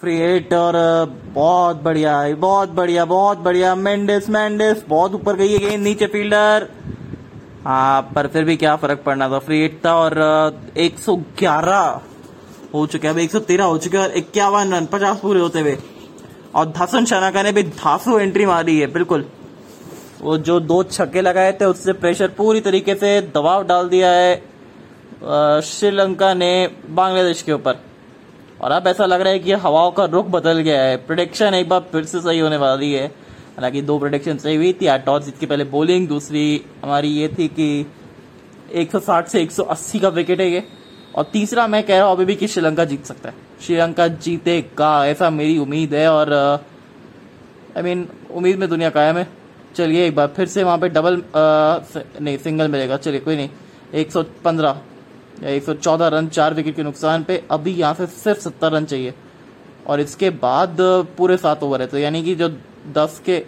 Hit और बहुत बढ़िया है, बहुत बढ़िया बहुत बढ़िया। मेंडिस मेंडिस बहुत ऊपर गई है गेंद, नीचे फील्डर हाँ पर फिर भी क्या फ़र्क पड़ना था? फ्री एट था और 111 हो चुके अब 113 हो चुके और इक्यावन रन 50 पूरे होते हुए। और धासन शनाका ने भी धासु एंट्री मारी है, बिल्कुल। वो जो दो छक्के लगाए थे, उससे प्रेशर पूरी तरीके से दबाव डाल दिया है श्रीलंका ने बांग्लादेश के ऊपर। और अब ऐसा लग रहा है कि हवाओं का रुख बदल गया है। प्रोडिक्शन एक बार फिर से सही होने वाली है। हालाँकि दो प्रोडिक्शन सही हुई थी टॉस जीत के पहले बॉलिंग दूसरी हमारी ये थी कि 160 से 180 का विकेट है ये। और तीसरा मैं कह रहा हूँ अभी भी कि श्रीलंका जीत सकता है। श्रीलंका जीतेगा ऐसा मेरी उम्मीद है और आई मीन उम्मीद में दुनिया कायम है। चलिए एक बार फिर से वहाँ पे डबल आ, नहीं सिंगल मिलेगा। चलिए कोई नहीं। 115 या 114 रन चार विकेट के नुकसान पे अभी यहाँ से सिर्फ़ सत्तर रन चाहिए। और इसके बाद पूरे सात ओवर है। तो यानी कि जो दस के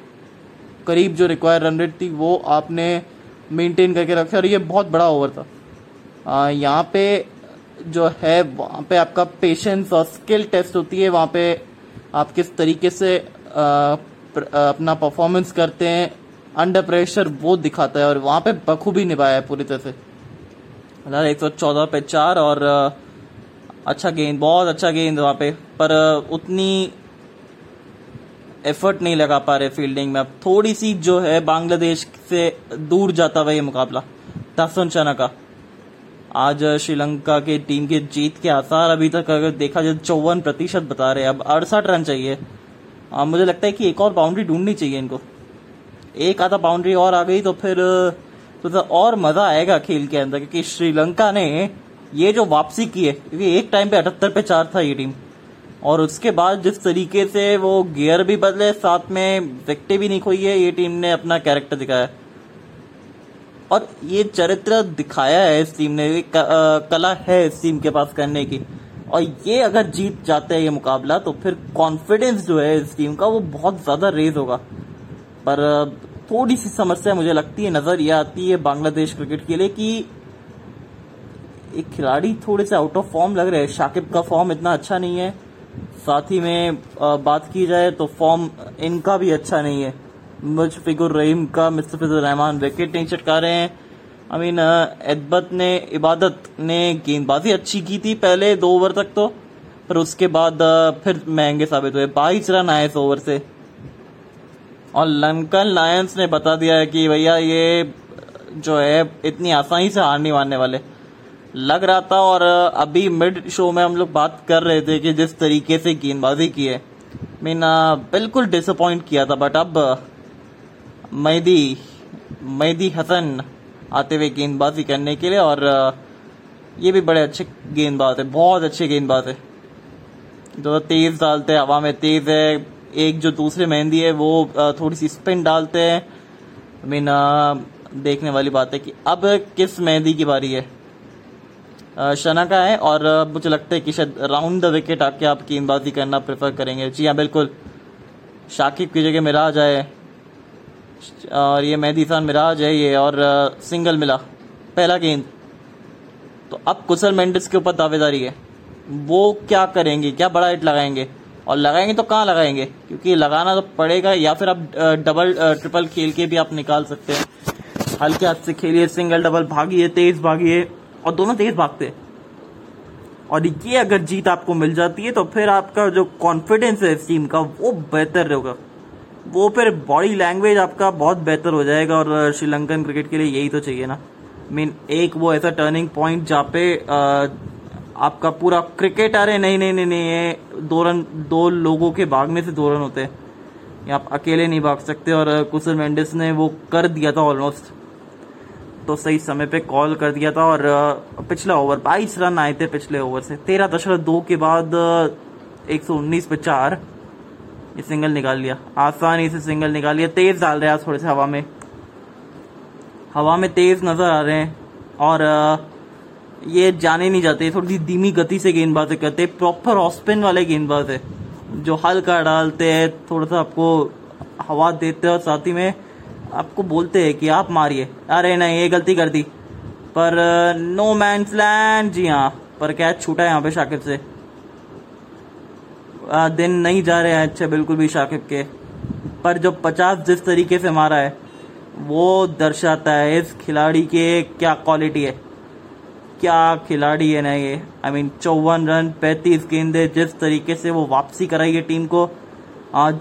करीब जो रिक्वायर रन रेट थी वो आपने मेंटेन करके रखा और ये बहुत बड़ा ओवर था। यहाँ पे जो है वहाँ पे आपका पेशेंस और स्किल टेस्ट होती है। वहाँ पे आप किस तरीके से आ, अपना परफॉर्मेंस करते हैं अंडर प्रेशर वो दिखाता है और वहाँ पे बखूबी निभाया है पूरी तरह से। एक सौ चौदह पे चार और अच्छा गेंद बहुत अच्छा गेंद वहाँ पे। पर उतनी एफर्ट नहीं लगा पा रहे फील्डिंग में। अब थोड़ी सी जो है बांग्लादेश से दूर जाता हुआ ये मुकाबला तफसन चना का। आज श्रीलंका के टीम के जीत के आसार अभी तक अगर देखा जाए चौवन प्रतिशत बता रहे हैं। अब अड़सठ रन चाहिए। आ, मुझे लगता है कि एक और बाउंड्री ढूंढनी चाहिए इनको। एक आधा बाउंड्री और आ गई तो फिर तो, तो और मज़ा आएगा खेल के अंदर क्योंकि श्रीलंका ने ये जो वापसी की है क्योंकि एक टाइम पे अठहत्तर पे चार था ये टीम और उसके बाद जिस तरीके से वो गियर भी बदले साथ में विकटे भी नहीं खोई है ये टीम ने अपना कैरेक्टर दिखाया। और ये चरित्र दिखाया है इस टीम ने कला है इस टीम के पास करने की। और ये अगर जीत जाते हैं ये मुकाबला तो फिर कॉन्फिडेंस जो है इस टीम का वो बहुत ज़्यादा रेज होगा। पर थोड़ी सी समस्या मुझे लगती है, नज़र ये आती है बांग्लादेश क्रिकेट के लिए कि एक खिलाड़ी थोड़े से आउट ऑफ़ फॉर्म लग रहे हैं। शाकिब का फॉर्म इतना अच्छा नहीं है। साथ ही में बात की जाए तो फॉर्म इनका भी अच्छा नहीं है। मुशफिकुर रहीम का मुस्तफिजुर रहमान विकेट नहीं चटका रहे हैं। आई मीन एदबत ने, इबादत ने गेंदबाजी अच्छी की थी पहले दो ओवर तक तो पर उसके बाद फिर महँगे साबित हुए। बाईस रन आए इस ओवर से। और लंकन लायंस ने बता दिया है कि भैया ये जो है, इतनी आसानी से हार नहीं मारने वाले। लग रहा था और अभी मिड शो में हम लोग बात कर रहे थे कि जिस तरीके से गेंदबाजी की है। मीन बिल्कुल डिसअपॉइंट किया था बट अब मैदी मैदी हसन आते हुए गेंदबाजी करने के लिए और ये भी बड़े अच्छे गेंदबाज है, बहुत अच्छे गेंदबाज है। जो तेज डालते हैं, हवा में तेज है एक जो दूसरे मेहंदी है, वो थोड़ी सी स्पिन डालते हैं। मीन देखने वाली बात है कि अब किस मेहंदी की बारी है। शना का है और मुझे लगता है कि शायद राउंड द विकेट आके आप गेंदबाजी करना प्रेफर करेंगे। जी हाँ बिल्कुल। शाकिब की जगह मिराज आए। और ये मेहदी खान मिराज है ये, और सिंगल मिला। पहला गेंद। तो अब कुशल मेंडिस के ऊपर दावेदारी है। वो क्या करेंगे? क्या बड़ा हिट लगाएँगे? और लगाएँगे तो कहाँ लगाएँगे? क्योंकि लगाना तो पड़ेगा या फिर आप डबल ट्रिपल खेल के भी आप निकाल सकते हैं। हल्के हाथ से खेलिए सिंगल डबल भागिए, तेज भागिए, और दोनों तेज भागते हैं। और ये अगर जीत आपको मिल जाती है तो फिर आपका जो कॉन्फिडेंस है इस टीम का, वो बेहतर होगा वो फिर बॉडी लैंग्वेज आपका बहुत बेहतर हो जाएगा, और श्रीलंकन क्रिकेट के लिए यही तो चाहिए ना। मीन एक वो ऐसा टर्निंग पॉइंट जहाँ पे आपका पूरा क्रिकेट आ रहे नहीं नहीं नहीं नहीं, ये दो रन दो लोगों के भागने से दो रन होते हैं। आप अकेले नहीं भाग सकते और कुशल मेंडिस ने वो कर दिया था ऑलमोस्ट तो सही समय पे कॉल कर दिया था और पिछला ओवर बाईस रन आए थे पिछले ओवर से। तेरह दशमलव दो के बाद एक सौ उन्नीस पे चार। ये सिंगल निकाल लिया। आसानी से सिंगल निकाल लिया। तेज डाल रहे हैं थोड़े से हवा में। हवा में तेज नज़र आ रहे हैं और ये जाने नहीं जाते थोड़ी धीमी गति से गेंदबाजी करते प्रॉपर ऑस्पिन वाले गेंदबाज है। जो हल्का डालते हैं थोड़ा सा आपको हवा देते हैं और साथ ही में आपको बोलते हैं कि आप मारिए। अरे नहीं ये गलती कर दी। पर नो मैन लैंड जी हाँ। पर कैच छूटा है यहाँ पे शाकिब से? आ, दिन नहीं जा रहे हैं अच्छे बिल्कुल भी शाकिब के। पर जो पचास जिस तरीके से मारा है वो दर्शाता है इस खिलाड़ी के क्या क्वालिटी है। क्या खिलाड़ी है ना ये? आई मीन चौवन रन, पैंतीस गेंदे, जिस तरीके से वो वापसी कराई है टीम को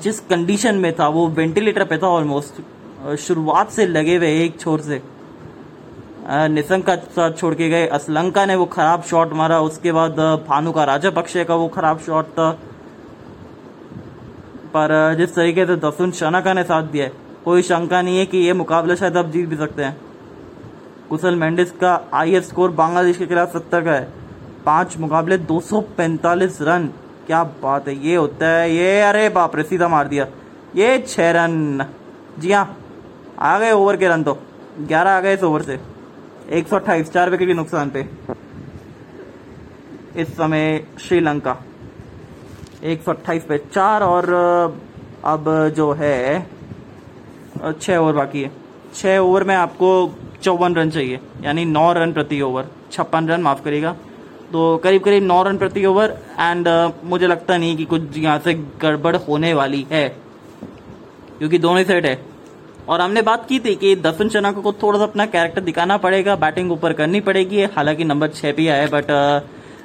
जिस कंडीशन में था, वो वेंटिलेटर पे था ऑलमोस्ट शुरुआत से लगे हुए एक छोर से। निसंग का साथ छोड़ के गए, असलंका ने वो खराब शॉट मारा, उसके बाद भानु का राजा पक्षे का वो खराब शॉट था। पर जिस तरीके से दसुन शनाका ने साथ दिया कोई शंका नहीं है कि ये मुकाबला शायद अब जीत भी सकते हैं। कुशल मेंडिस का आई स्कोर बांग्लादेश के खिलाफ सत्तर का है। पाँच मुकाबले 245 रन। क्या बात है, ये होता है, ये अरे बाप रे, सीधा मार दिया। ये छह रन। जी हाँ आ गए ओवर के रन तो। ग्यारह आ गए इस ओवर से। एक सौ अट्ठाईस, चार विकेट के नुकसान पे। इस समय श्रीलंका एक सौ अट्ठाईस पे। चार और, अब जो है, छह ओवर बाकी है। छह ओवर में आपको चौवन रन चाहिए, यानी नौ रन प्रति ओवर छप्पन रन, माफ़ करिएगा। तो करीब करीब नौ रन प्रति ओवर एंड मुझे लगता नहीं कि कुछ यहाँ से गड़बड़ होने वाली है, क्योंकि दोनों सेट है। और हमने बात की थी कि दर्शन चना को थोड़ा सा अपना कैरेक्टर दिखाना पड़ेगा बैटिंग ऊपर करनी पड़ेगी, हालाँकि नंबर छह भी आया बट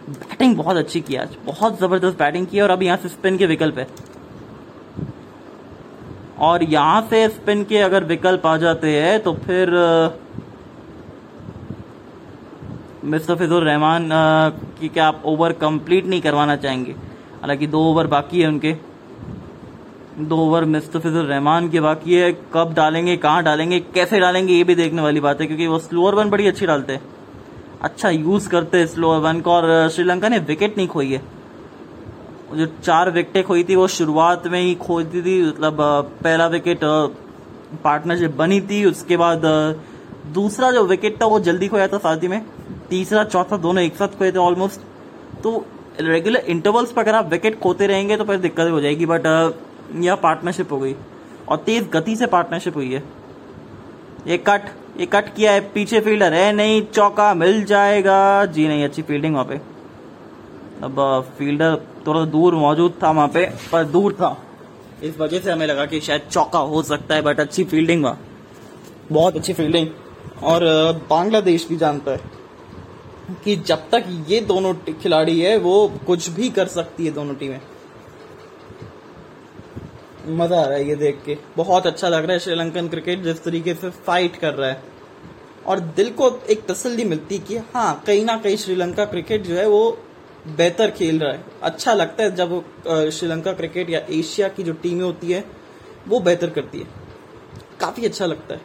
बैटिंग बहुत अच्छी की आज, बहुत ज़बरदस्त बैटिंग की और अब यहाँ से स्पिन के विकल्प है। और यहाँ से स्पिन के अगर विकल्प आ जाते हैं तो फिर मिस्टर फिजुर रहमान की क्या आप ओवर कंप्लीट नहीं करवाना चाहेंगे? हालाँकि दो ओवर बाकी है उनके। दो ओवर मुस्तफिजुर रहमान के बाकी है। कब डालेंगे, कहाँ डालेंगे, कैसे डालेंगे, ये भी देखने वाली बात है, क्योंकि वो स्लोअर वन बड़ी अच्छी डालते हैं। अच्छा यूज़ करते हैं स्लोअर वन को, और श्रीलंका ने विकेट नहीं खोई है। जो चार विकेटें खोई थी, वो शुरुआत में ही खोती थी मतलब पहला विकेट पार्टनरशिप बनी थी, उसके बाद दूसरा जो विकेट था, वो जल्दी खोया था साथ ही में। तीसरा, चौथा दोनों एक साथ खोए थे ऑलमोस्ट तो रेगुलर इंटरवल्स पर अगर आप विकेट खोते रहेंगे तो फिर दिक्कत हो जाएगी बट यह पार्टनरशिप हो गई। और तेज गति से पार्टनरशिप हुई है। ये कट ये कट किया है, पीछे फील्डर है नहीं, चौका मिल जाएगा। जी नहीं, अच्छी फील्डिंग वहाँ पे। अब फील्डर थोड़ा दूर मौजूद था वहाँ पे, पर दूर था। इस वजह से हमें लगा कि शायद चौका हो सकता है बट अच्छी फील्डिंग वहाँ। बहुत अच्छी फील्डिंग और बांग्लादेश भी जानता है कि जब तक ये दोनों खिलाड़ी है, वो कुछ भी कर सकती है दोनों टीमें। मज़ा आ रहा है ये देख के। बहुत अच्छा लग रहा है श्रीलंकन क्रिकेट, जिस तरीके से फाइट कर रहा है। और दिल को एक तसल्ली मिलती कि हाँ कहीं ना कहीं श्रीलंका क्रिकेट जो है, वो बेहतर खेल रहा है। अच्छा लगता है जब श्रीलंका क्रिकेट या एशिया की जो टीमें होती है, वो बेहतर करती है। काफ़ी अच्छा लगता है।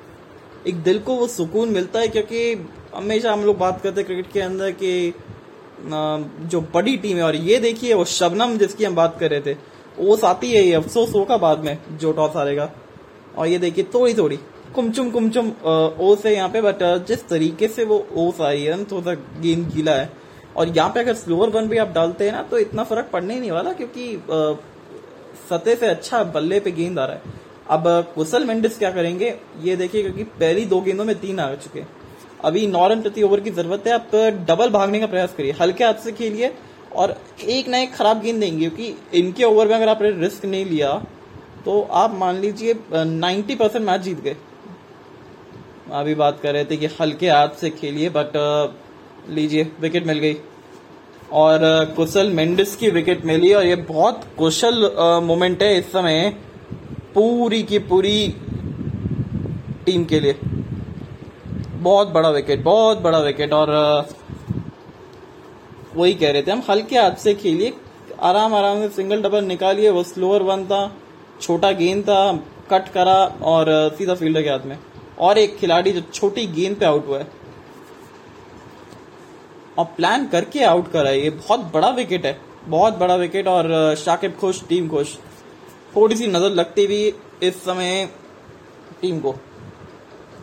एक दिल को वो सुकून मिलता है क्योंकि हमेशा हम लोग बात करते हैं क्रिकेट के अंदर कि जो बड़ी टीम है, और ये देखिए, वो शबनम जिसकी हम बात कर रहे थे ओस आती है ये, अफसोस होगा बाद में, जो टॉस हारेगा। और ये देखिए थोड़ी थोड़ी कुमचुम कुमचुम ओस है यहाँ पे बट जिस तरीके से वो ओस आई है, थोड़ा सा गेंद गीला है। और यहाँ पे अगर स्लोअर वन भी आप डालते हैं ना तो इतना फ़र्क पड़ने ही नहीं वाला, क्योंकि सतह से अच्छा बल्ले पे गेंद आ रहा है। अब, कुशल मेंडिस क्या करेंगे, ये देखिए, क्योंकि पहली दो गेंदों में तीन आ चुके अभी नौ रन प्रति ओवर की ज़रूरत है, आप डबल भागने का प्रयास करिए, हल्के हाथ से खेलिए और एक ना एक खराब गेंद देंगे, क्योंकि इनके ओवर में अगर आपने रिस्क नहीं लिया तो आप मान लीजिए नाइन्टी परसेंट मैच जीत गए। अभी बात कर रहे थे कि हल्के हाथ से खेलिए बट लीजिए विकेट मिल गई। और कुशल मेंडिस की विकेट मिली और ये बहुत कुशल मोमेंट है इस समय पूरी की पूरी टीम के लिए। बहुत बड़ा विकेट बहुत बड़ा विकेट और वही कह रहे थे हम, हल्के हाथ से खेलिए, आराम आराम से सिंगल डबल निकालिए, वो स्लोअर वन था, छोटा गेंद था कट करा और सीधा फील्डर के हाथ में। और एक खिलाड़ी जो छोटी गेंद पे आउट हुआ है। और प्लान करके आउट करा है ये बहुत बड़ा विकेट है, बहुत बड़ा विकेट और शाकिब खुश टीम खुश, थोड़ी सी नज़र लगती हुई इस समय टीम को।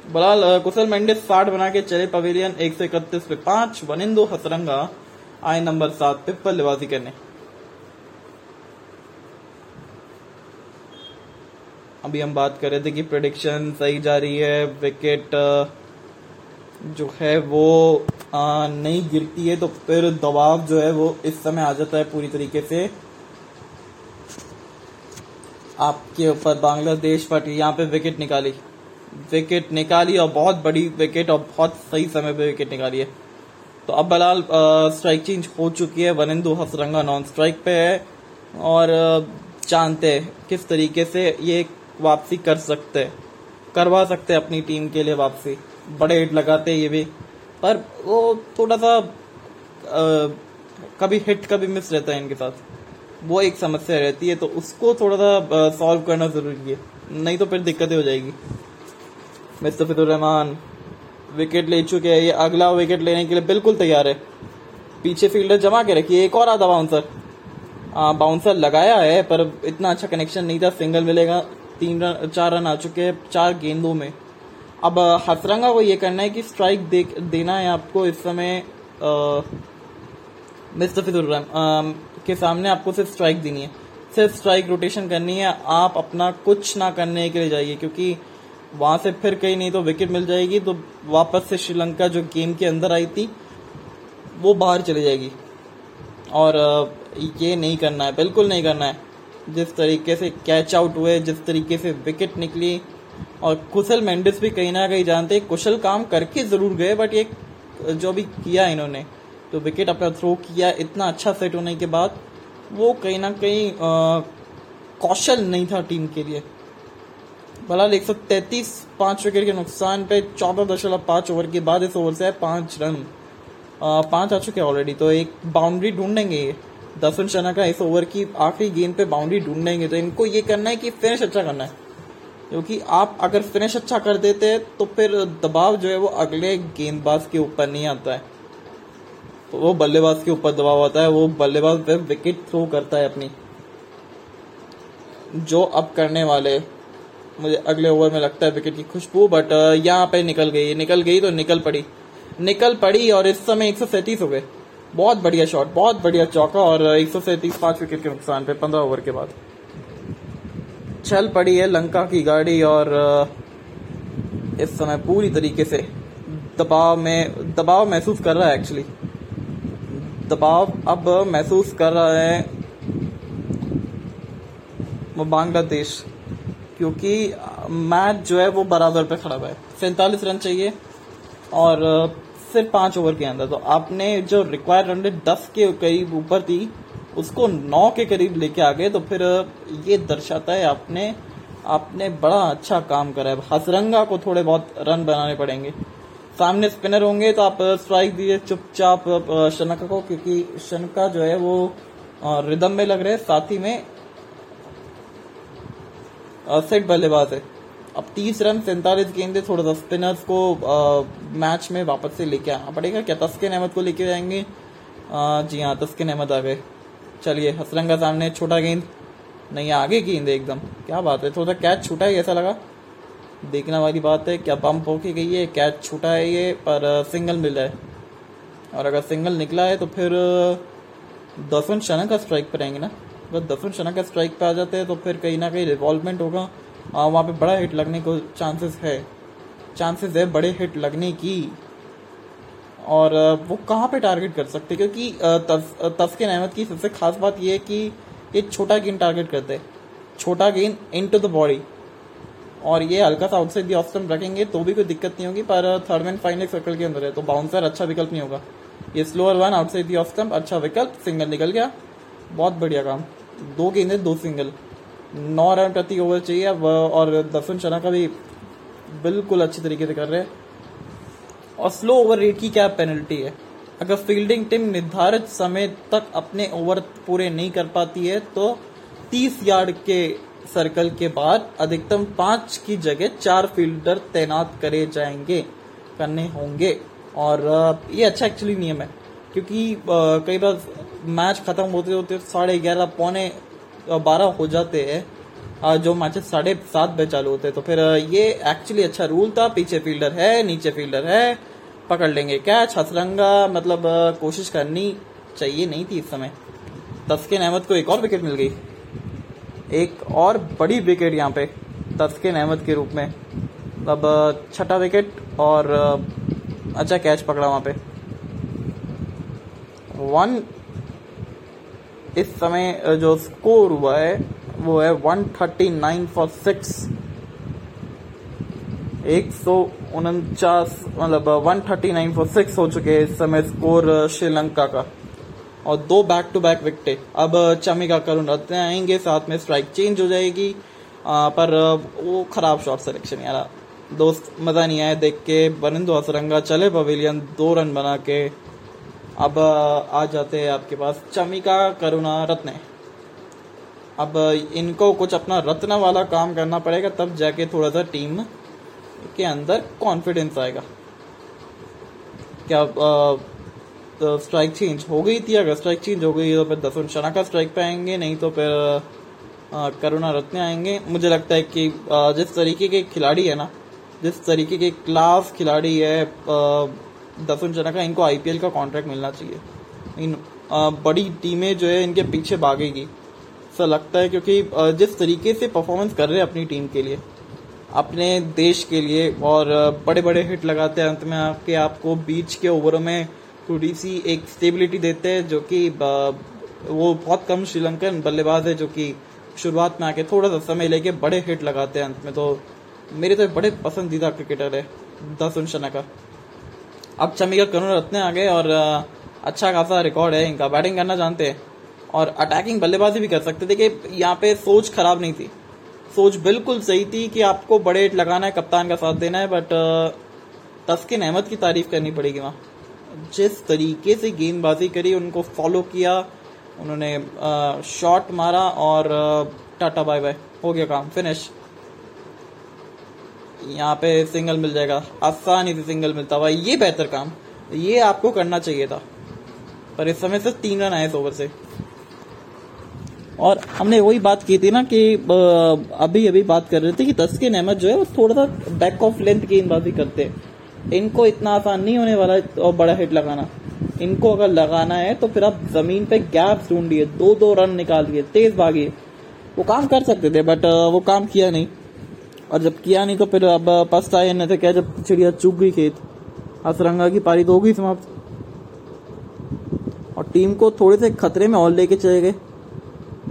बलाल कुशल मेंडिस साठ बना के चले पवेलियन एक सौ इकतीस पे पाँच, वनिंदो हसरंगा, आए नंबर सात पे बल्लेबाजी करने। अभी हम बात कर रहे थे कि प्रोडिक्शन सही जा रही है विकेट जो है वो नहीं गिरती है तो फिर दबाव जो है वो इस समय आ जाता है पूरी तरीके से। आपके ऊपर बांग्लादेश पर यहाँ पे विकेट निकाली। विकेट निकाली और बहुत बड़ी विकेट और बहुत सही समय पे विकेट निकाली है। तो अब बलाल स्ट्राइक चेंज हो चुकी है। वनिंदु हसरंगा नॉन स्ट्राइक पे है और जानते हैं किस तरीके से ये वापसी कर सकते हैं करवा सकते हैं अपनी टीम के लिए वापसी। बड़े हिट लगाते हैं ये भी। पर वो थोड़ा सा आ, कभी हिट कभी मिस रहता है इनके साथ। वो एक समस्या रहती है तो उसको थोड़ा सा सॉल्व करना ज़रूरी है। नहीं तो फिर दिक्कतें हो जाएगी। मिस्तफिजुर रहमान विकेट ले चुके हैं। ये अगला विकेट लेने के लिए बिल्कुल तैयार है। पीछे फील्डर जमा के रखिए। एक और आधा बाउंसर बाउंसर लगाया है पर इतना अच्छा कनेक्शन नहीं था। सिंगल मिलेगा। तीन रन चार रन आ चुके हैं। चार गेंदों में। अब हसरंगा को ये करना है कि स्ट्राइक दे, देना है आपको इस समय मिस्तफिजुर के सामने आपको सिर्फ़ स्ट्राइक देनी है। सिर्फ़ स्ट्राइक रोटेशन करनी है। आप अपना कुछ ना करने के लिए जाइए क्योंकि वहाँ से फिर कहीं नहीं तो विकेट मिल जाएगी तो वापस से श्रीलंका जो गेम के अंदर आई थी, वो बाहर चली जाएगी। और ये नहीं करना है, बिल्कुल नहीं करना है। जिस तरीके से कैच आउट हुए, जिस तरीके से विकेट निकली, और कुशल मेंडिस भी कहीं ना कहीं जानते कुशल काम करके ज़रूर गए बट ये, जो भी किया इन्होंने तो विकेट अपना थ्रो किया, इतना अच्छा सेट होने के बाद, वो कहीं ना कहीं कौशल नहीं था टीम के लिए। भला एक सौ तैतीस पाँच विकेट के नुकसान पे चौदह दशमलव पाँच ओवर के बाद इस ओवर से है पाँच रन। पाँच आ चुके ऑलरेडी तो एक बाउंड्री ढूंढेंगे ये। दसन शना का इस ओवर की आखिरी गेंद पे बाउंड्री ढूंढेंगे तो इनको ये करना है कि फिनिश अच्छा करना है। क्योंकि आप अगर फिनिश अच्छा कर देते हैं तो फिर दबाव जो है वो अगले गेंदबाज के ऊपर नहीं आता है। तो वो बल्लेबाज के ऊपर दबाव आता है, वो बल्लेबाज विकेट थ्रो करता है अपनी। जो अब करने वाले मुझे अगले ओवर में लगता है विकेट की खुशबू बट यहाँ पे निकल गई निकल गई तो निकल पड़ी। निकल पड़ी और इस समय एक सौ सैंतीस हो गए। बहुत बढ़िया शॉट बहुत बढ़िया चौका और एक सौ सैंतीस पाँच विकेट के नुकसान पे, पंद्रह ओवर के बाद। चल पड़ी है लंका की गाड़ी और इस समय पूरी तरीके से दबाव में, दबाव महसूस कर रहा है एक्चुअली दबाव अब महसूस कर रहा है बांग्लादेश। क्योंकि मैच जो है वो बराबर पे खड़ा हुआ है। सैतालीस रन चाहिए और सिर्फ़ पाँच ओवर के अंदर। तो आपने जो रिक्वायर्ड रन रेट दस के करीब ऊपर थी उसको नौ के करीब लेके आ गए तो फिर ये दर्शाता है आपने आपने बड़ा अच्छा काम करा है। हसरंगा को थोड़े बहुत रन बनाने पड़ेंगे। सामने स्पिनर होंगे तो आप स्ट्राइक दीजिए चुपचाप शनका को, क्योंकि शनका जो है वो रिदम में लग रहे हैं, साथ ही में सेट बल्लेबाज है। अब तीस रन सैंतालीस गेंदे थोड़ा सा स्पिनर्स को आ, मैच में वापस से लेके आना पड़ेगा। क्या तस्किन अहमद को लेके जाएँगे? आ, जी हाँ तस्किन अहमद आ गए। चलिए हसरंगा सामने छोटा गेंद। नहीं आगे गेंद एकदम। क्या बात है थोड़ा सा कैच छूटा है ऐसा लगा। देखने वाली बात है क्या पंप होके गई है कैच छूटा है ये पर सिंगल मिल रहा है। और अगर सिंगल निकला है तो फिर दसवन शना का स्ट्राइक पर आएँगे ना। अगर दफन शना का स्ट्राइक पे आ जाते हैं तो फिर कहीं ना कहीं रिवॉल्वमेंट होगा। वहाँ पे बड़ा हिट लगने को चांसेस है। चांसेस है बड़े हिट लगने की। और वो कहाँ पे टारगेट कर सकते? क्योंकि तस्किन अहमद की सबसे खास बात यह है कि ये छोटा गेंद टारगेट करते छोटा गेंद इन टू द बॉडी और ये हल्का सा आउटसाइड दी ऑफ़ रखेंगे तो भी कोई दिक्कत नहीं होगी, पर थर्ड मैन फाइनल सर्कल के अंदर है तो बाउंसर अच्छा विकल्प नहीं होगा। ये slower one outside the off stump अच्छा विकल्प सिंगल निकल गया। बहुत बढ़िया काम। दो गेंदे, दो सिंगल नौ रन प्रति ओवर चाहिए और दर्शन शर्मा का भी बिल्कुल अच्छी तरीके से कर रहे हैं। और स्लो ओवर रेट की क्या पेनल्टी है? अगर फील्डिंग टीम निर्धारित समय तक अपने ओवर पूरे नहीं कर पाती है तो 30 यार्ड के सर्कल के बाद अधिकतम पाँच की जगह चार फील्डर तैनात करे जाएँगे, करने होंगे। और, ये अच्छा एक्चुअली नियम है, क्योंकि कई बार मैच खत्म होते होते साढ़े ग्यारह, पौने बारह हो जाते हैं। जो मैच साढ़े सात बजे चालू होते हैं। तो फिर ये एक्चुअली अच्छा रूल था, पीछे फील्डर है, नीचे फील्डर है, पकड़ लेंगे। कैच हसरंगा मतलब कोशिश करनी चाहिए, नहीं थी इस समय। तस्किन अहमद को एक और विकेट मिल गई। एक और बड़ी विकेट यहाँ पे, तस्किन अहमद के रूप में। अब छठा विकेट और अच्छा कैच पकड़ा वहाँ पे। वन इस समय जो स्कोर हुआ है वो है one thirty nine for six एक सौ उनचास मतलब one thirty nine for six हो चुके हैं इस समय स्कोर श्रीलंका का। और दो बैक टू बैक विकटे अब चमिका करुण रत्न आएँगे साथ में स्ट्राइक चेंज हो जाएगी। आ, पर वो खराब शॉट सिलेक्शन यार। दोस्त मज़ा नहीं आया देख के। बनिंदो हसरंगा चले पवेलियन दो रन बना के। अब, आ जाते हैं आपके पास चमिका, करुणा, रत्न। अब इनको कुछ अपना रत्न वाला काम करना पड़ेगा, तब जाके थोड़ा सा टीम के अंदर कॉन्फिडेंस आएगा। क्या तो स्ट्राइक चेंज हो गई थी? अगर स्ट्राइक चेंज हो गई तो फिर दसवन शना का स्ट्राइक पे आएँगे, नहीं तो फिर करुणा, रत्न आएँगे। मुझे लगता है कि जिस तरीके के खिलाड़ी है ना, जिस तरीके के क्लास खिलाड़ी है दसवन शना का, इनको आईपीएल का कॉन्ट्रैक्ट मिलना चाहिए। इन बड़ी टीमें जो है, इनके पीछे भागेगी। ऐसा लगता है क्योंकि जिस तरीके से परफॉर्मेंस कर रहे हैं अपनी टीम के लिए, अपने देश के लिए, और बड़े बड़े हिट लगाते हैं, अंत में आपके, आपको बीच के ओवरों में थोड़ी सी एक स्टेबिलिटी देते हैं, जो कि वो बहुत कम श्रीलंकन बल्लेबाज है, जो कि शुरुआत में आके थोड़ा सा समय लेके बड़े हिट लगाते हैं अंत में। तो मेरे तो बड़े पसंदीदा क्रिकेटर है, दस शना का। अब चमिका करुण रत्ने आ गए और अच्छा खासा रिकॉर्ड है इनका। बैटिंग करना जानते हैं। और अटैकिंग बल्लेबाजी भी कर सकते देखिए यहाँ पे सोच खराब नहीं थी। सोच बिल्कुल सही थी कि आपको बड़े लगाना है, कप्तान का साथ देना है बट तस्किन अहमद की तारीफ़ करनी पड़ेगी वहाँ। जिस तरीके से गेंदबाजी करी, उनको फॉलो किया, उन्होंने शॉट मारा और टाटा बाय बाय हो गया काम। फिनिश यहाँ पे सिंगल मिल जाएगा। आसानी से सिंगल मिलता हुआ। ये बेहतर काम। ये आपको करना चाहिए था। पर इस समय सिर्फ़ तीन रन आए इस ओवर से। और हमने वही बात की थी ना कि अभी अभी बात कर रहे थे कि तस्किन अहमद जो है, वो थोड़ा सा बैक ऑफ़ लेंथ गेंदबाजी करते हैं। इनको इतना आसान नहीं होने वाला और बड़ा हिट लगाना। इनको अगर लगाना है तो फिर आप ज़मीन पे गैप ढूंढिए। दो दो रन निकालिए। तेज भागिए। वो काम कर सकते थे बट वो काम किया नहीं। और जब किया नहीं तो फिर अब पछताए नहीं थे क्या जब चिड़िया चुग गई खेत हसरंगा की पारी तो होगी समाप्त। और टीम को थोड़े से खतरे में और लेके चले गए।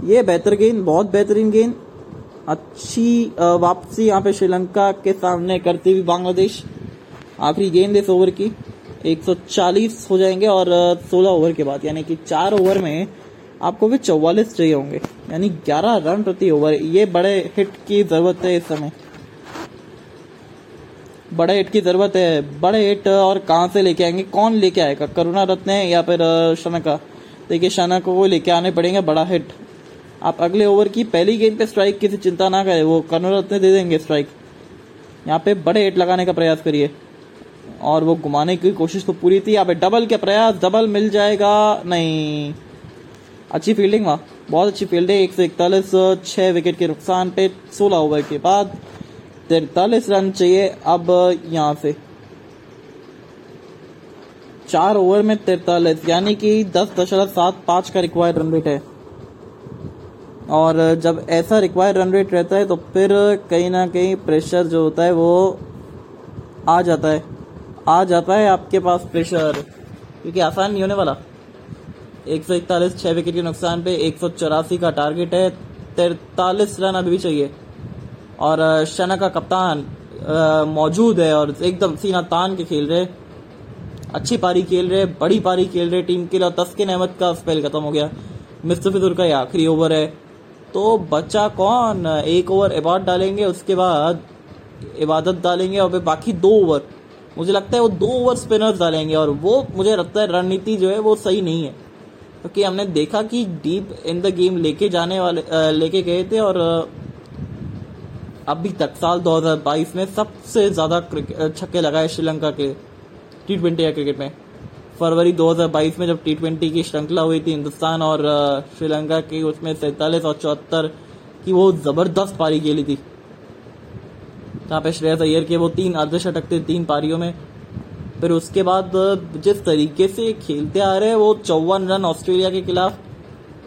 ये बेहतर गेंद, बहुत बेहतरीन गेंद। अच्छी वापसी यहाँ पे श्रीलंका के सामने करती हुई बांग्लादेश। आखिरी गेंद इस ओवर की। 140 हो जाएँगे और 16 ओवर के बाद, यानी कि चार ओवर में आपको भी चौवालीस चाहिए होंगे। यानी 11 रन प्रति ओवर। ये बड़े हिट की ज़रूरत है इस समय। बड़े हिट की ज़रूरत है। बड़े हिट और कहाँ से लेके आएँगे? कौन लेके आएगा? करुणा रत्न है या फिर शनका? देखिए शना को लेके आने पड़ेंगे, बड़ा हिट। आप अगले ओवर की पहली गेंद पे स्ट्राइक की चिंता ना करें, वो करुणा रत्न दे देंगे स्ट्राइक यहाँ पे बड़े हिट लगाने का प्रयास करिए। और वो घुमाने की कोशिश तो पूरी थी। यहाँ पे डबल के प्रयास डबल मिल जाएगा नहीं। अच्छी फील्डिंग वहाँ, बहुत अच्छी फील्डिंग एक सौ इकतालीस, छह विकेट के नुकसान पे सोलह ओवर के बाद तैतालीस रन चाहिए, अब, यहाँ से। चार ओवर में तैतालीस, यानी कि दस दशमलव सात पाँच का रिक्वायर्ड रन रेट है। और, जब ऐसा रिक्वायर्ड रन रेट रहता है तो फिर कहीं ना कहीं प्रेशर जो होता है, वो आ जाता है। आ जाता है आपके पास प्रेशर क्योंकि आसान नहीं होने वाला। एक सौ इकतालीस, छह विकेट के नुकसान पे एक सौ चौरासी का टारगेट है, तैतालीस रन अभी भी चाहिए। और शना का कप्तान मौजूद है और एकदम सीना तान के खेल रहे। अच्छी पारी खेल रहे, बड़ी पारी खेल रहे टीम के लिए तस्किन अहमद का स्पेल खत्म हो गया। मुस्तफिजुर का ये आखिरी ओवर है। तो बच्चा कौन? एक ओवर इबादत डालेंगे, उसके बाद इबादत डालेंगे और बाकी दो ओवर मुझे लगता है वो दो ओवर स्पिनर्स डालेंगे और वो, मुझे लगता है रणनीति जो है वो सही नहीं है। क्योंकि हमने देखा कि डीप इन द गेम लेके जाने वाले लेके गए थे और अभी तक साल 2022 में सबसे ज़्यादा छक्के लगाए श्रीलंका के टी ट्वेंटी क्रिकेट में। फरवरी 2022 में जब टी ट्वेंटी की श्रृंखला हुई थी हिंदुस्तान और श्रीलंका की, उसमें सैतालीस और चौहत्तर की वो ज़बरदस्त पारी खेली थी। जहाँ पे श्रेयस अय्यर के वो तीन अर्धशतक थे तीन पारियों में। फिर उसके बाद जिस तरीके से खेलते आ रहे हैं, वो चौवन रन ऑस्ट्रेलिया के खिलाफ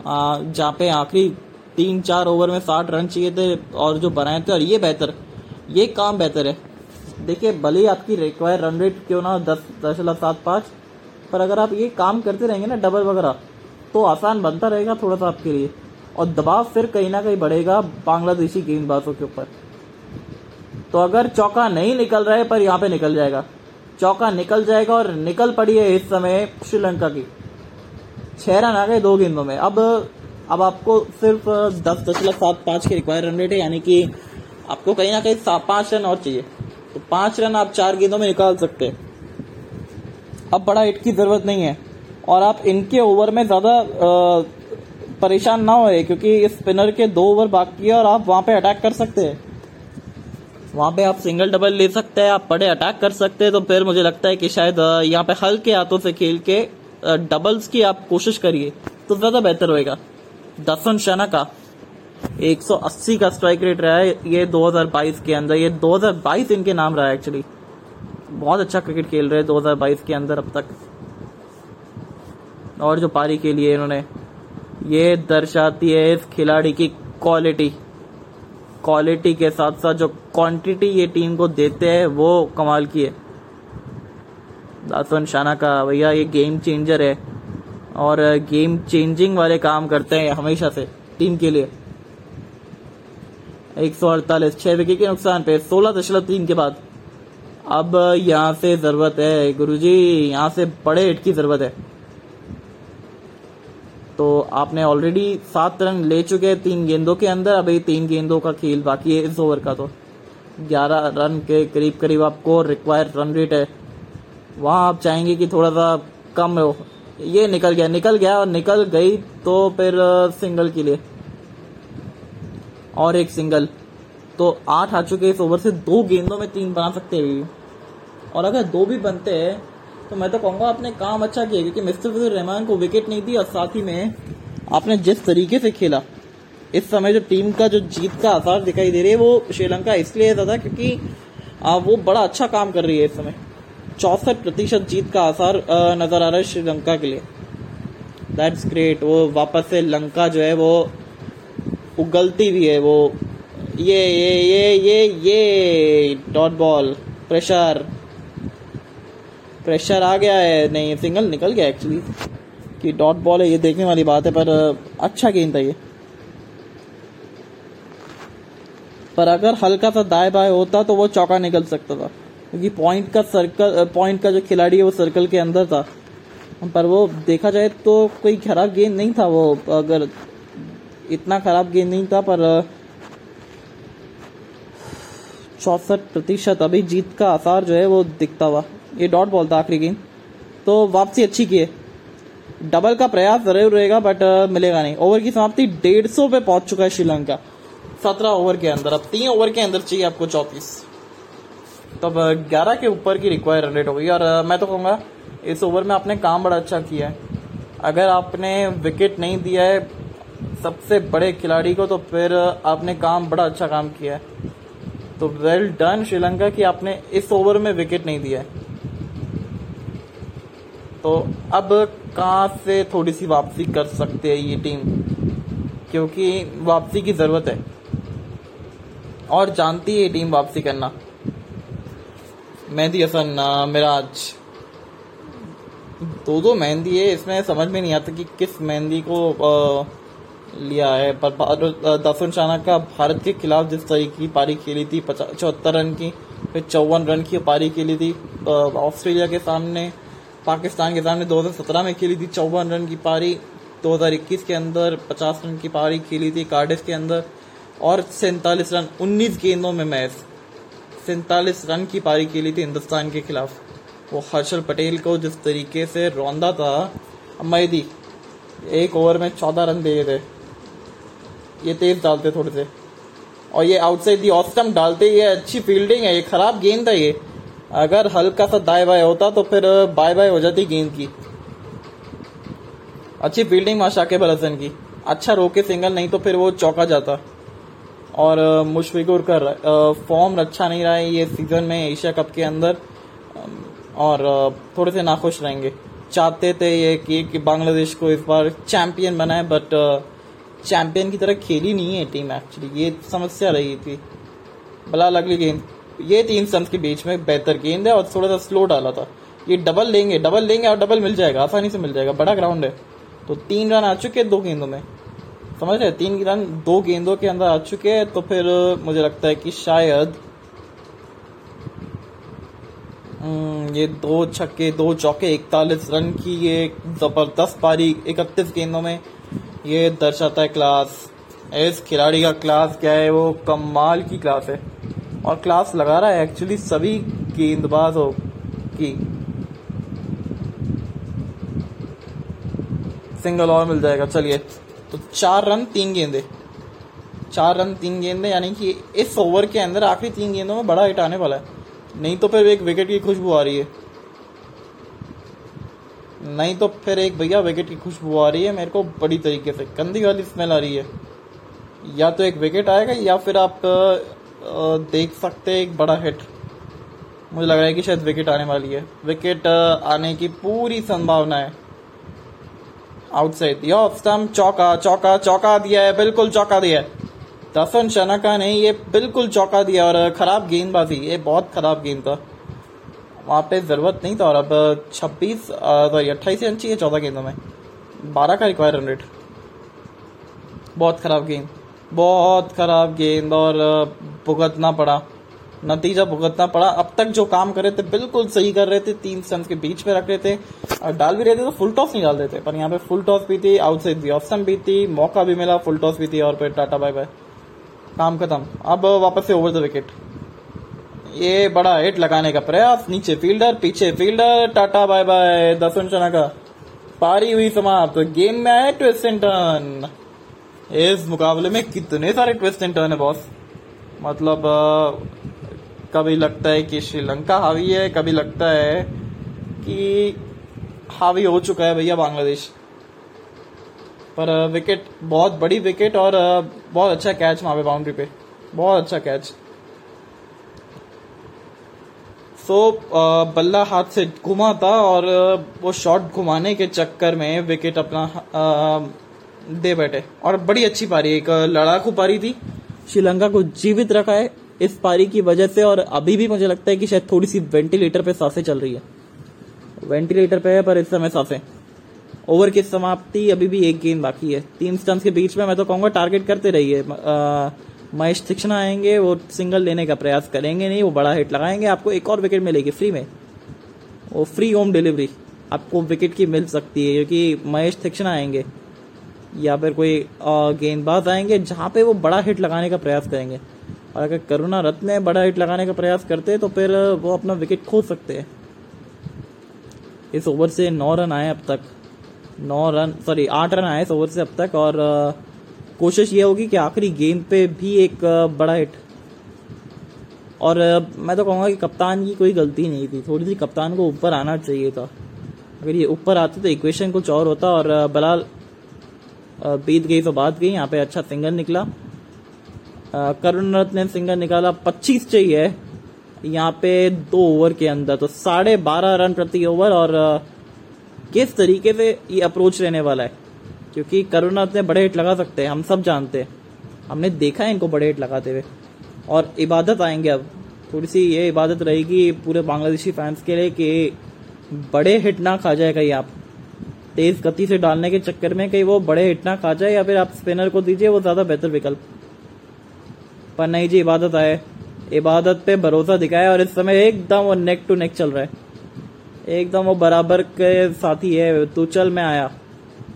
जहाँ पे आखिरी तीन चार ओवर में साठ रन चाहिए थे और जो बनाए थे, और ये बेहतर। ये काम बेहतर है। देखिए, भले ही आपकी रिक्वायर रन रेट क्यों ना दस दशमलव सात पाँच, पर अगर आप ये काम करते रहेंगे ना डबल वगैरह तो आसान बनता रहेगा थोड़ा सा आपके लिए। और दबाव फिर कहीं ना कहीं बढ़ेगा बांग्लादेशी गेंदबाजों के ऊपर। तो अगर चौका नहीं निकल रहा है, पर यहाँ पे निकल जाएगा। चौका निकल जाएगा और निकल पड़ी है इस समय श्रीलंका की। छह रन आ गए दो गेंदों में। अब अब आपको सिर्फ़ दस दशमलव सात, पाँच के रिक्वायर रन रेट है, यानी कि आपको कहीं ना कहीं पाँच रन और चाहिए। तो पाँच रन आप चार गेंदों में निकाल सकते हैं। अब बड़ा हिट की ज़रूरत नहीं है। और आप इनके ओवर में ज़्यादा परेशान ना हो क्योंकि इस स्पिनर के दो ओवर बाकी है और आप वहाँ पे अटैक कर सकते हैं। वहाँ पे आप सिंगल डबल ले सकते हैं, आप बड़े अटैक कर सकते हैं तो फिर मुझे लगता है कि शायद यहाँ पे हल्के हाथों से खेल के डबल्स की आप कोशिश करिए तो ज़्यादा बेहतर होएगा। दसन शना का। 180 का स्ट्राइक रेट रहा है, ये 2022 के अंदर। ये 2022 इनके नाम रहा है एक्चुअली बहुत अच्छा क्रिकेट खेल रहे हैं 2022 के अंदर अब तक। और जो पारी के लिए इन्होंने, ये दर्शाती है इस खिलाड़ी की क्वालिटी क्वालिटी के साथ साथ जो क्वांटिटी ये टीम को देते हैं, वो कमाल की है। दासवन शाना का, भैया, ये गेम चेंजर है। और गेम चेंजिंग वाले काम करते हैं हमेशा से टीम के लिए। एक सौ अड़तालीस, छह विकेट के नुकसान पे, सोलह दशमलव तीन के बाद। अब यहाँ से ज़रूरत है, गुरुजी, यहाँ से बड़े हिट की ज़रूरत है। तो आपने ऑलरेडी सात रन ले चुके हैं तीन गेंदों के अंदर, अभी तीन गेंदों का खेल बाकी है इस ओवर का तो। ग्यारह रन के करीब करीब आपको रिक्वायर्ड रन रेट है। वहाँ आप चाहेंगे कि थोड़ा सा कम हो ये निकल गया निकल गया और निकल गई तो फिर सिंगल के लिए। और एक सिंगल तो आठ आ चुके इस ओवर से, दो गेंदों में तीन बना सकते हैं और अगर दो भी बनते हैं तो मैं तो कहूँगा आपने काम अच्छा किया, क्योंकि मिस्टर फिजर रहमान को विकेट नहीं दी और साथ ही में आपने जिस तरीके से खेला, इस समय जो टीम का, जो जीत का आसार दिखाई दे रही है, वो श्रीलंका इसलिए था क्योंकि वो बड़ा अच्छा काम कर रही है इस समय। चौसठ प्रतिशत जीत का आसार नज़र आ रहा है श्रीलंका के लिए। दैट्स ग्रेट वो वापस से लंका जो है, वो उगलती भी है, वो ये ये ये ये ये डॉट बॉल प्रेशर प्रेशर आ गया है, नहीं सिंगल निकल गया एक्चुअली कि डॉट बॉल है, ये देखने वाली बात है, पर अच्छा गेंद था ये। पर अगर हल्का सा दाएँ बाएँ होता तो वो चौका निकल सकता था। क्योंकि पॉइंट का सर्कल पॉइंट का जो खिलाड़ी है वो सर्कल के अंदर था। पर वो देखा जाए तो कोई खराब गेंद नहीं था वो, अगर इतना खराब गेंद नहीं था, पर चौसठ प्रतिशत अभी जीत का आसार जो है वो दिखता हुआ। ये डॉट बॉल था आखिरी गेंद तो वापसी अच्छी की है। डबल का प्रयास ज़रूर रहेगा बट मिलेगा नहीं। ओवर की समाप्ति डेढ़ सौ पे पहुँच चुका है श्रीलंका। सत्रह ओवर के अंदर। अब तीन ओवर के अंदर चाहिए आपको चौतीस। तो ग्यारह के ऊपर की रिक्वायर रन रेट होगी और मैं तो कहूँगा, इस ओवर में आपने काम बड़ा अच्छा किया है। अगर आपने विकेट नहीं दिया है, सबसे बड़े खिलाड़ी को तो फिर आपने काम बड़ा अच्छा काम किया है। तो वेल डन श्रीलंका, की आपने इस ओवर में विकेट नहीं दिया है। तो अब कहाँ से थोड़ी सी वापसी कर सकते हैं ये टीम क्योंकि वापसी की ज़रूरत है। और जानती है ये टीम वापसी करना। मेहंदी हसन मिराज दो दो मेहंदी है, इसमें समझ में नहीं आता कि किस मेहंदी को लिया है, पर दफन शाना का भारत के खिलाफ जिस तरीके की पारी खेली थी चौहत्तर रन की, फिर चौवन रन की पारी खेली थी ऑस्ट्रेलिया के सामने, पाकिस्तान के सामने 2017 में खेली थी, चौवन रन की पारी 2021 के अंदर 50 रन की पारी खेली थी, कार्डिफ के अंदर, और सैतालीस रन 19 गेंदों में मैच सैतालीस रन की पारी खेली थी हिंदुस्तान के खिलाफ। वो हर्षल पटेल को जिस तरीके से रौंदा था मैदी एक ओवर में चौदह रन दे थे। ये तेज डालते थोड़े से। और ये आउटसाइड दी ऑस्टम डालते, ये अच्छी फील्डिंग है, ये खराब गेंद है ये। अगर हल्का सा दाए बाय होता तो फिर बाय बाय हो जाती गेंद की। अच्छी फील्डिंग शाकिब हसन की। अच्छा रोके सिंगल नहीं तो फिर वो चौका जाता। और मुशफिकुर कर फॉर्म अच्छा नहीं रहा है ये सीज़न में एशिया कप के अंदर। और थोड़े से नाखुश रहेंगे। चाहते थे ये कि, बांग्लादेश को इस बार चैंपियन बनाए बट चैंपियन की तरह खेली नहीं है टीम एक्चुअली ये समस्या रही थी। बला लगली गेंद ये तीन स्टम्प के बीच में बेहतर गेंद है और थोड़ा सा स्लो डाला था। ये डबल लेंगे डबल लेंगे और डबल मिल जाएगा आसानी से मिल जाएगा बड़ा ग्राउंड है। तो तीन रन आ चुके हैं दो गेंदों में। समझ रहे तीन रन दो गेंदों के अंदर आ चुके हैं तो फिर मुझे लगता है कि शायद हम्म, ये दो छक्के दो चौके इकतालीस रन की ये ज़बरदस्त पारी इकतीस गेंदों में ये दर्शाता है क्लास इस खिलाड़ी का क्लास क्या है? वो कमाल की क्लास है। और क्लास लगा रहा है एक्चुअली सभी गेंदबाजों की। सिंगल और मिल जाएगा चलिए। तो चार रन तीन गेंदे। चार रन तीन गेंदे, यानी कि इस ओवर के अंदर आखिरी तीन गेंदों में बड़ा हिट आने वाला है। नहीं तो फिर एक विकेट की खुशबू आ रही है। नहीं तो फिर एक भैया विकेट की खुशबू आ रही है, मेरे को बड़ी तरीके से। गंदी वाली स्मेल आ रही है। या तो एक विकेट आएगा, या फिर आप देख सकते एक बड़ा हिट मुझे लग रहा है कि शायद विकेट आने वाली है। विकेट आने की पूरी संभावना है। आउटसाइड दिया ऑफ़ स्टम्प चौका चौका चौका दिया है, बिल्कुल चौका दिया है। दसन शनका ने ये बिल्कुल चौका दिया और खराब गेंदबाजी, ये बहुत खराब गेंद था। वहाँ पे ज़रूरत नहीं था और अब छब्बीस सॉरी अट्ठाईस रन चाहिए चौदह गेंदों में। बारह का रिक्वायर रेट बहुत खराब गेंद, बहुत खराब गेंद और भुगतना पड़ा। नतीजा भुगतना पड़ा। अब तक जो काम कर रहे थे, बिल्कुल सही कर रहे थे। तीन स्टम्प के बीच में रख रहे थे। और डाल भी रहे थे तो फुल टॉस नहीं डाल देते पर यहाँ पे फुल टॉस भी थी आउटसाइड भी ऑप्शन भी थी, मौका भी मिला फुल टॉस भी थी और फिर टाटा बाय बाय काम खत्म। अब वापस से ओवर द विकेट ये बड़ा हिट लगाने का प्रयास। नीचे फील्डर पीछे fielder tata bye bye Dasun Shanaka पारी हुई समाप्त। तो गेम में आए ट्विस्ट एंड टर्न इस मुकाबले में कितने सारे ट्विस्ट एंड टर्न है बॉस मतलब कभी लगता है कि श्रीलंका हावी है कभी लगता है कि हावी हो चुका है भैया बांग्लादेश। पर विकेट बहुत बड़ी विकेट और बहुत अच्छा कैच वहाँ पे बाउंड्री पे। बहुत अच्छा कैच सो so, बल्ला हाथ से घुमा था और वो शॉट घुमाने के चक्कर में विकेट अपना दे बैठे। और बड़ी अच्छी पारी एक लड़ाकू पारी थी। श्रीलंका को जीवित रखा है। इस पारी की वजह से, और अभी भी मुझे लगता है कि शायद थोड़ी सी वेंटिलेटर पे साँसें चल रही है। वेंटिलेटर पे है, पर इस समय साँसें। ओवर की समाप्ति अभी भी एक गेंद बाकी है। तीन स्टम्स के बीच में मैं तो कहूँगा टारगेट करते रहिए। महेश तीक्षण आएँगे, वो सिंगल लेने का प्रयास करेंगे नहीं, वो बड़ा हिट लगाएँगे। आपको एक और विकेट मिलेगी फ्री में। वो फ्री होम डिलीवरी आपको विकेट की मिल सकती है, क्योंकि महेश तीक्षण आएँगे, या फिर कोई गेंदबाज आएँगे, जहाँ पे वो बड़ा हिट लगाने का प्रयास करेंगे। और अगर करुणा रत्न बड़ा हिट लगाने का प्रयास करते तो फिर वो अपना विकेट खो सकते हैं। इस ओवर से नौ रन आए अब तक। नौ रन सॉरी आठ रन आए इस ओवर से अब तक और कोशिश ये होगी कि आखिरी गेंद पे भी एक बड़ा हिट और मैं तो कहूँगा कि कप्तान की कोई गलती नहीं थी। थोड़ी सी कप्तान को ऊपर आना चाहिए था। अगर ये ऊपर आते तो इक्वेशन कुछ और होता और बलाल बीत गई तो बात गई। यहाँ पे अच्छा सिंगल निकला। करुण रत्न ने सिंगल निकाला 25 चाहिए। यहाँ पे दो ओवर के अंदर तो साढ़े बारह रन प्रति ओवर, और किस तरीके से ये अप्रोच रहने वाला है? क्योंकि करुणाथ ने बड़े हिट लगा सकते हैं, हम सब जानते हैं। हमने देखा है इनको बड़े हिट लगाते हुए। और इबादत आएँगे अब। थोड़ी सी ये इबादत रहेगी पूरे बांग्लादेशी फैंस के लिए कि बड़े हिट ना खा जाए कहीं आप। तेज गति से डालने के चक्कर में कहीं वो बड़े हिट ना खा जाए, या फिर आप स्पिनर को दीजिए, वो ज़्यादा बेहतर विकल्प। पर नहीं जी, इबादत आए। इबादत पे भरोसा दिखाया और इस समय एकदम वो नेक टू नेक चल रहा है। एकदम वो बराबर के साथी है तू चल में आया।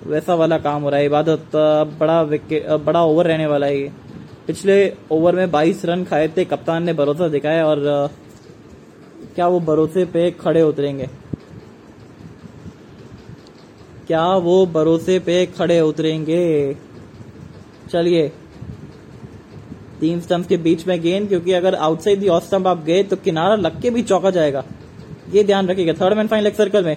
वैसा वाला काम हो रहा है, इबादत बड़ा विकेट बड़ा ओवर रहने वाला है ये। पिछले ओवर में 22 रन खाए थे, कप्तान ने भरोसा दिखाया और, क्या वो भरोसे पे खड़े उतरेंगे? क्या वो भरोसे पे खड़े उतरेंगे? चलिए तीन स्टम्प के बीच में गेंद क्योंकि अगर आउटसाइड दी ऑफ़ स्टम्प आप गए तो किनारा लग के भी चौका जाएगा। ये ध्यान रखिएगा third man fine leg circle में।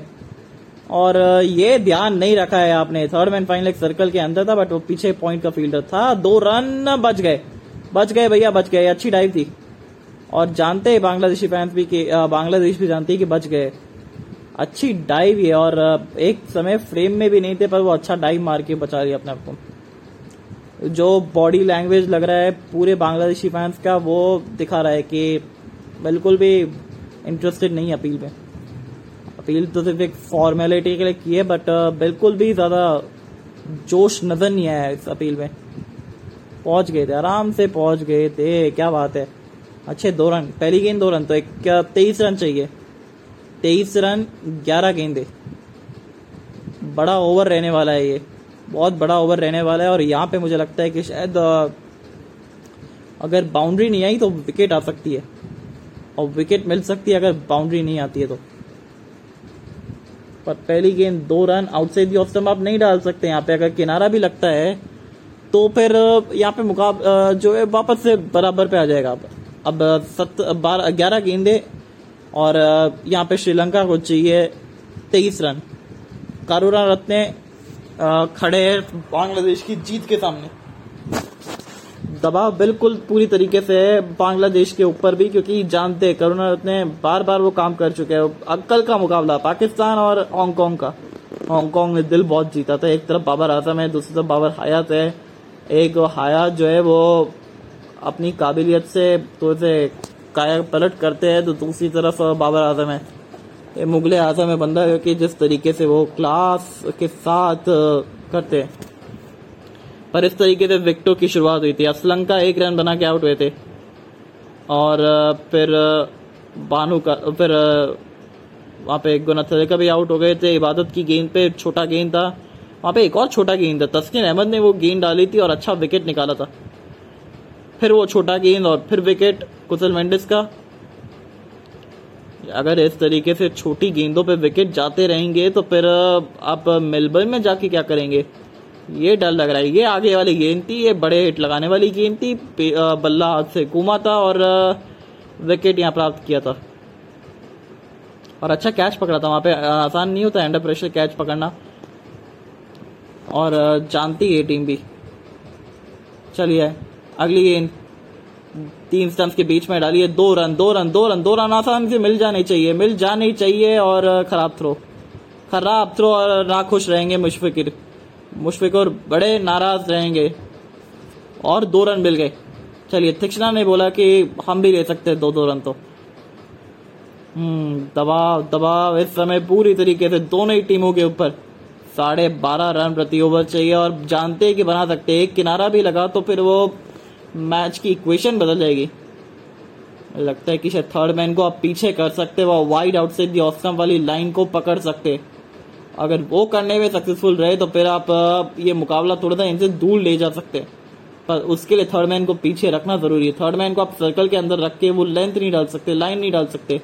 और ये ध्यान नहीं रखा है आपने third man fine leg circle के अंदर था बट वो पीछे पॉइंट का फील्डर था। दो रन बच गए। बच गए भैया, बच गए। अच्छी डाइव थी। और जानते हैं बांग्लादेशी फैंस भी कि बांग्लादेश भी जानती है कि बच गए। अच्छी डाइव है और एक समय फ्रेम में भी नहीं थे, पर वो अच्छा डाइव मार के बचा लिया अपने आप को। जो बॉडी लैंग्वेज लग रहा है पूरे बांग्लादेशी फैंस का, वो दिखा रहा है कि बिल्कुल भी इंटरेस्टेड नहीं है अपील में अपील तो सिर्फ़ एक फॉर्मेलिटी के लिए की है बट बिल्कुल भी ज़्यादा जोश नज़र नहीं आया इस अपील में। पहुँच गए थे, आराम से पहुँच गए थे, क्या बात है। अच्छे दो रन, पहली गेंद दो रन तो एक, क्या, तेईस रन चाहिए। तेईस रन, ग्यारह गेंदे। बड़ा ओवर रहने वाला है ये। बहुत बड़ा ओवर रहने वाला है और यहाँ पे मुझे लगता है कि शायद अगर बाउंड्री नहीं आई तो विकेट आ सकती है। और विकेट मिल सकती है अगर बाउंड्री नहीं आती है तो। पर पहली गेंद, दो रन आउटसाइड दी ऑफ़ आप नहीं डाल सकते यहाँ पे। अगर किनारा भी लगता है तो फिर यहाँ पे मुकाब जो है वापस से बराबर पे आ जाएगा। अब सत बारह ग्यारह गेंदे और यहाँ पे श्रीलंका को चाहिए तेईस रन। कारूरा रत्ने खड़े हैं बांग्लादेश की जीत के सामने। दबाव बिल्कुल पूरी तरीके से है बांग्लादेश के ऊपर भी, क्योंकि जानते हैं, करुणा रत्ने बार बार वो काम कर चुके हैं। अक्कल का मुकाबला, पाकिस्तान और हांगकांग का। हांगकांग ने दिल बहुत जीता था। एक तरफ़ बाबर आज़म है, दूसरी तरफ़ बाबर हयात है। एक हयात जो है वो अपनी काबिलियत से तो से काया पलट करते हैं तो दूसरी तरफ़ बाबर आज़म है। मुगल आज़म है बंदा कि जिस तरीके से वो क्लास के साथ करते हैं। पर इस तरीके से विकेटों की शुरुआत हुई थी। असलंका का एक रन बना के आउट हुए थे। और फिर बानू का, फिर वहाँ पे गुनाथले का भी आउट हो गए थे। इबादत की गेंद पे छोटा गेंद था। वहाँ पे एक और छोटा गेंद था। तस्किन अहमद ने वो गेंद डाली थी और अच्छा विकेट निकाला था। फिर वो छोटा गेंद और फिर विकेट कुशल मेंडिस का। अगर इस तरीके से छोटी गेंदों पे विकेट जाते रहेंगे तो फिर आप मेलबर्न में जाके क्या करेंगे? ये डर लग रहा है। ये आगे वाली गेंद थी ये बड़े हिट लगाने वाली गेंद थी बल्ला हाथ से घूमा था और विकेट यहाँ प्राप्त किया था। और अच्छा कैच पकड़ा था वहाँ पे। आसान नहीं होता अंडर प्रेशर कैच पकड़ना। और जानती है टीम भी। चलिए, अगली गेंद। तीन स्टम्स के बीच में डालिए, दो रन दो रन दो रन दो रन आसान से मिल जाने चाहिए, मिल जाने चाहिए और खराब थ्रो खराब थ्रो और ना खुश रहेंगे मुशफिर मुशफिक और बड़े नाराज़ रहेंगे और दो रन मिल गए। चलिए थिक्सना ने बोला कि हम भी ले सकते हैं दो दो रन तो। हम्म दबाव दबाव इस समय पूरी तरीके से दोनों ही टीमों के ऊपर। साढ़े बारह रन प्रति ओवर चाहिए और जानते हैं कि बना सकते हैं। एक किनारा भी लगा तो फिर वो मैच की इक्वेशन बदल जाएगी। लगता है कि शायद थर्ड मैन को आप पीछे कर सकते वो वाइड आउट से ऑस्टम वाली लाइन को पकड़ सकते। अगर वो करने में सक्सेसफुल रहे तो फिर आप ये मुकाबला थोड़ा सा इनसे दूर ले जा सकते। हैं पर उसके लिए थर्ड मैन को पीछे रखना ज़रूरी है। थर्ड मैन को आप सर्कल के अंदर रख के वो लेंथ नहीं डाल सकते लाइन नहीं डाल सकते।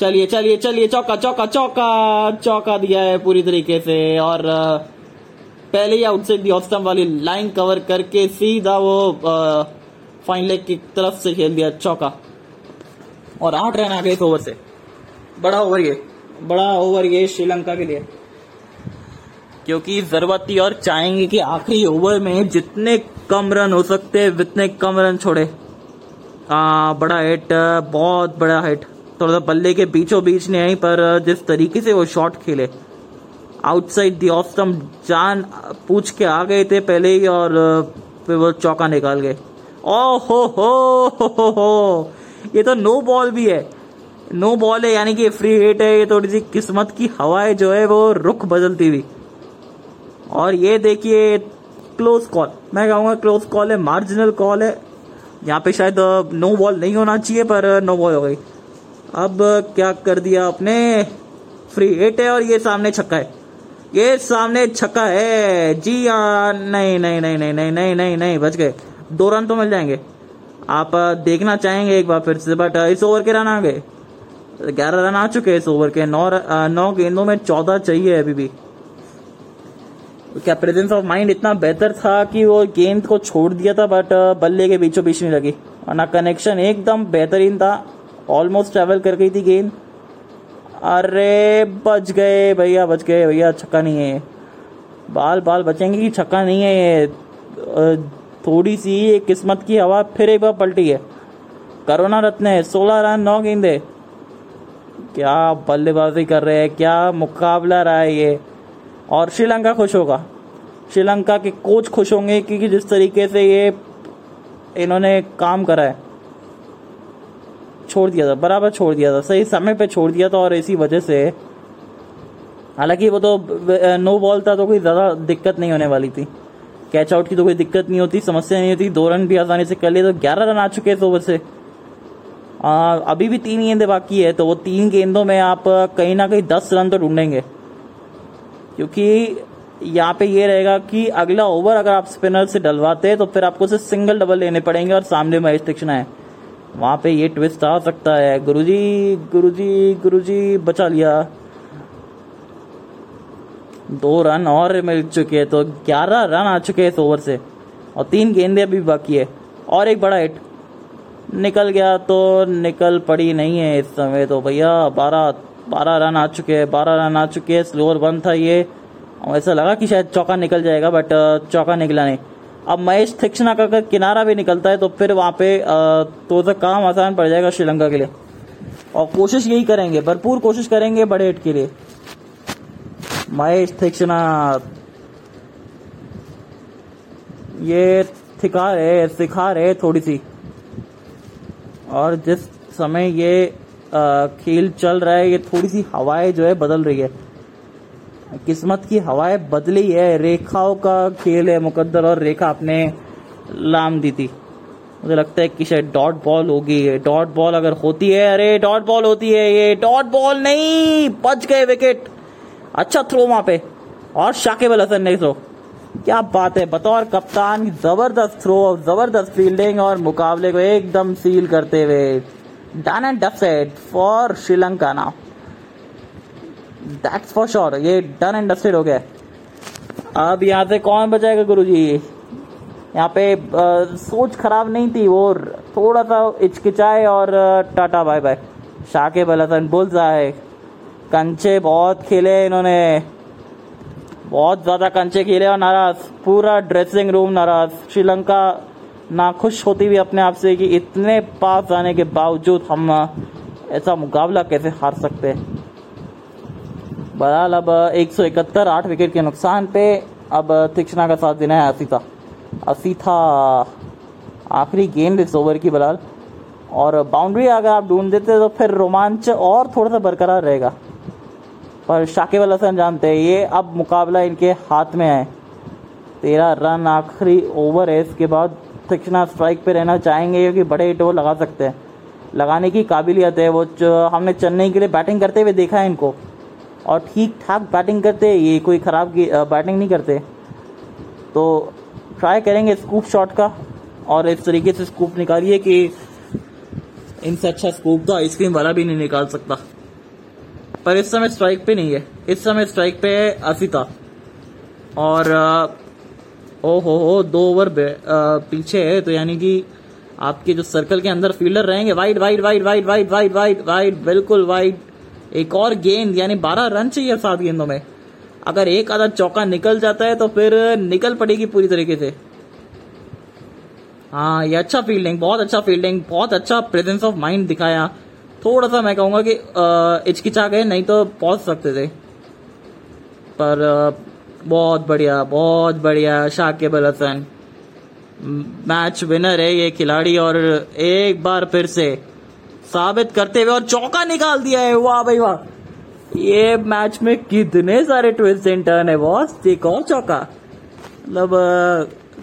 चलिए चलिए चलिए, चौका चौका चौका चौका दिया है पूरी तरीके से। और पहले ही आउटसाइड दी ऑफ़ वाली लाइन कवर करके सीधा वो फाइन लेग की तरफ़ से खेल दिया चौका। और आठ रन आ गए इस ओवर से। बड़ा ओवर ये। बड़ा ओवर ये श्रीलंका के लिए। क्योंकि ज़रूरत थी और चाहेंगे कि आखिरी ओवर में जितने कम रन हो सकते हैं उतने कम रन छोड़े। आ, बड़ा हिट बहुत बड़ा हिट थोड़ा सा बल्ले के बीचों बीच नहीं आई पर जिस तरीके से वो शॉट खेले। आउटसाइड दी ऑफ़ स्टम्प जान पूछ के आ गए थे पहले ही और फिर वो चौका निकाल गए। ओ हो हो हो हो हो। ये तो नो बॉल भी है। नो बॉल है, यानी कि फ्री हिट है, ये थोड़ी सी किस्मत की हवाएँ जो है वो रुख बदलती हुई। और ये देखिए क्लोज कॉल मैं कहूँगा क्लोज कॉल है मार्जिनल कॉल है। यहाँ पे शायद नो बॉल नहीं होना चाहिए, पर नो बॉल हो गई। अब क्या कर दिया आपने? फ्री हिट है और ये सामने छक्का है। ये सामने छक्का है। जी हाँ नहीं नहीं नहीं नहीं नहीं नहीं नहीं नहीं, बच गए। दो रन तो मिल जाएँगे। आप देखना चाहेंगे एक बार फिर से, बट इस ओवर के रन आ गए। ग्यारह रन आ चुके हैं इस ओवर के। नौ नौ गेंदों में चौदह चाहिए अभी भी। क्या प्रेजेंस ऑफ़ माइंड इतना बेहतर था कि वो गेंद को छोड़ दिया था, बट बल्ले के बीचों बीच नहीं लगी। और ना कनेक्शन एकदम बेहतरीन था। ऑलमोस्ट ट्रेवल कर गई थी गेंद। अरे बच गए भैया बच गए भैया, छक्का नहीं है। बाल बाल बचेंगे कि छक्का नहीं है ये? थोड़ी सी किस्मत की हवा फिर एक बार पलटी है। करोना रत्न है, सोलह रन, नौ गेंदे। क्या बल्लेबाजी कर रहे हैं, क्या मुकाबला रहा है ये? और श्रीलंका खुश होगा। श्रीलंका के कोच खुश होंगे क्योंकि जिस तरीके से ये इन्होंने काम करा है। छोड़ दिया था बराबर छोड़ दिया था सही समय पे छोड़ दिया था और इसी वजह से हालाँकि वो तो नो बॉल था तो कोई ज़्यादा दिक्कत नहीं होने वाली थी। कैच आउट की तो कोई दिक्कत नहीं होती समस्या नहीं होती दो रन भी आसानी से कर लिए तो ग्यारह रन आ चुके हैं ओवर से। आ, अभी भी तीन गेंदे बाकी है तो वो तीन गेंदों में आप कहीं ना कहीं दस रन तो ढूंढेंगे। क्योंकि यहाँ पे ये रहेगा कि अगला ओवर अगर आप स्पिनर से डलवाते तो फिर आपको सिर्फ़ सिंगल डबल लेने पड़ेंगे और सामने महेश तीक्ष्णा है। वहाँ पे ये ट्विस्ट आ सकता है। गुरुजी गुरुजी गुरुजी, बचा लिया। दो रन और मिल चुके हैं तो ग्यारह रन आ चुके हैं इस ओवर से। और तीन गेंदे अभी बाकी है। और एक बड़ा हिट निकल गया तो निकल पड़ी नहीं है इस समय तो भैया। बारह बारह रन आ चुके हैं, बारह रन आ चुके हैं। स्लोअर बंद था ये। और ऐसा लगा कि शायद चौका निकल जाएगा बट चौका निकला नहीं। अब महेश थिक्ष्णा का किनारा भी निकलता है तो फिर वहाँ पे तो, काम आसान पड़ जाएगा श्रीलंका के लिए। और कोशिश यही करेंगे भरपूर कोशिश करेंगे बड़े हिट के लिए। महेश थिक्ष्णा ये थिका रहे सिखा रहे थोड़ी सी। और जिस समय ये खेल चल रहा है ये थोड़ी सी हवाएँ जो है बदल रही है। किस्मत की हवाएँ बदली है, रेखाओं का खेल है मुकद्दर और रेखा अपने लाम दी थी। मुझे लगता है कि शायद डॉट बॉल होगी। डॉट बॉल अगर होती है, अरे डॉट बॉल होती है ये। डॉट बॉल नहीं, बच गए विकेट। अच्छा थ्रो वहाँ पे। और शाकिब अल हसन ने थ्रो क्या बात है, बतौर कप्तान ज़बरदस्त थ्रो ज़बरदस्त फील्डिंग और मुकाबले को एकदम सील करते हुए। Done and dusted for Sri Lanka now that's for sure ये डन एंड डस्टेड हो गया अब यहाँ से कौन बचाएगा गुरु जी यहाँ पे आ, सोच खराब नहीं थी वो। थोड़ा सा इचकिचाए और टाटा बाय बाय शाके बलसन बुलजा है कंचे बहुत खेले इन्होंने। बहुत ज़्यादा कंचे खेले और नाराज़। पूरा ड्रेसिंग रूम नाराज़। श्रीलंका ना खुश होती हुई अपने आप से कि इतने पास आने के बावजूद हम ऐसा मुकाबला कैसे हार सकते हैं? बहरहाल अब एक सौ इकहत्तर, आठ विकेट के नुकसान पे अब तीक्षणा का साथ देना है असीता असीथा आखिरी गेंद इस ओवर की बलाल और बाउंड्री अगर आप ढूंढ देते तो फिर रोमांच और थोड़ा सा बरकरार रहेगा। पर शाकिब अल हसन जानते हैं, ये अब मुकाबला इनके हाथ में है। तेरह रन आखिरी ओवर है, इसके बाद तीक्षणा स्ट्राइक पे रहना चाहेंगे क्योंकि बड़े हिट वो लगा सकते हैं। लगाने की काबिलियत है वो हमने चेन्नई के लिए बैटिंग करते हुए देखा है इनको। और ठीक ठाक बैटिंग करते, ये कोई ख़राब बैटिंग नहीं करते। तो ट्राई करेंगे स्कूप शॉट का और इस तरीके से स्कूप निकालिए कि इनसे अच्छा स्कूप तो आइसक्रीम वाला भी नहीं निकाल सकता। पर इस समय स्ट्राइक पे नहीं है। इस समय स्ट्राइक पे है असिता और ओ हो हो, दो ओवर पीछे है तो यानी कि आपके जो सर्कल के अंदर फील्डर रहेंगे wide wide wide wide wide wide wide wide बिल्कुल वाइड एक और गेंद, यानी बारह रन चाहिए सात गेंदों में। अगर एक आधा चौका निकल जाता है तो फिर निकल पड़ेगी पूरी तरीके से। हाँ ये अच्छा फील्डिंग बहुत अच्छा फील्डिंग बहुत अच्छा प्रेजेंस ऑफ़ माइंड दिखाया। थोड़ा सा मैं कहूँगा कि हिचकिचा गए नहीं तो पहुँच सकते थे। पर बहुत बढ़िया बहुत बढ़िया, शाकिब अल हसन। मैच विनर है ये खिलाड़ी और एक बार फिर से साबित करते हुए और चौका निकाल दिया है। वाह भाई, वाह। ये मैच में कितने सारे ट्विस्ट एंड टर्न है बॉस एक और चौका। मतलब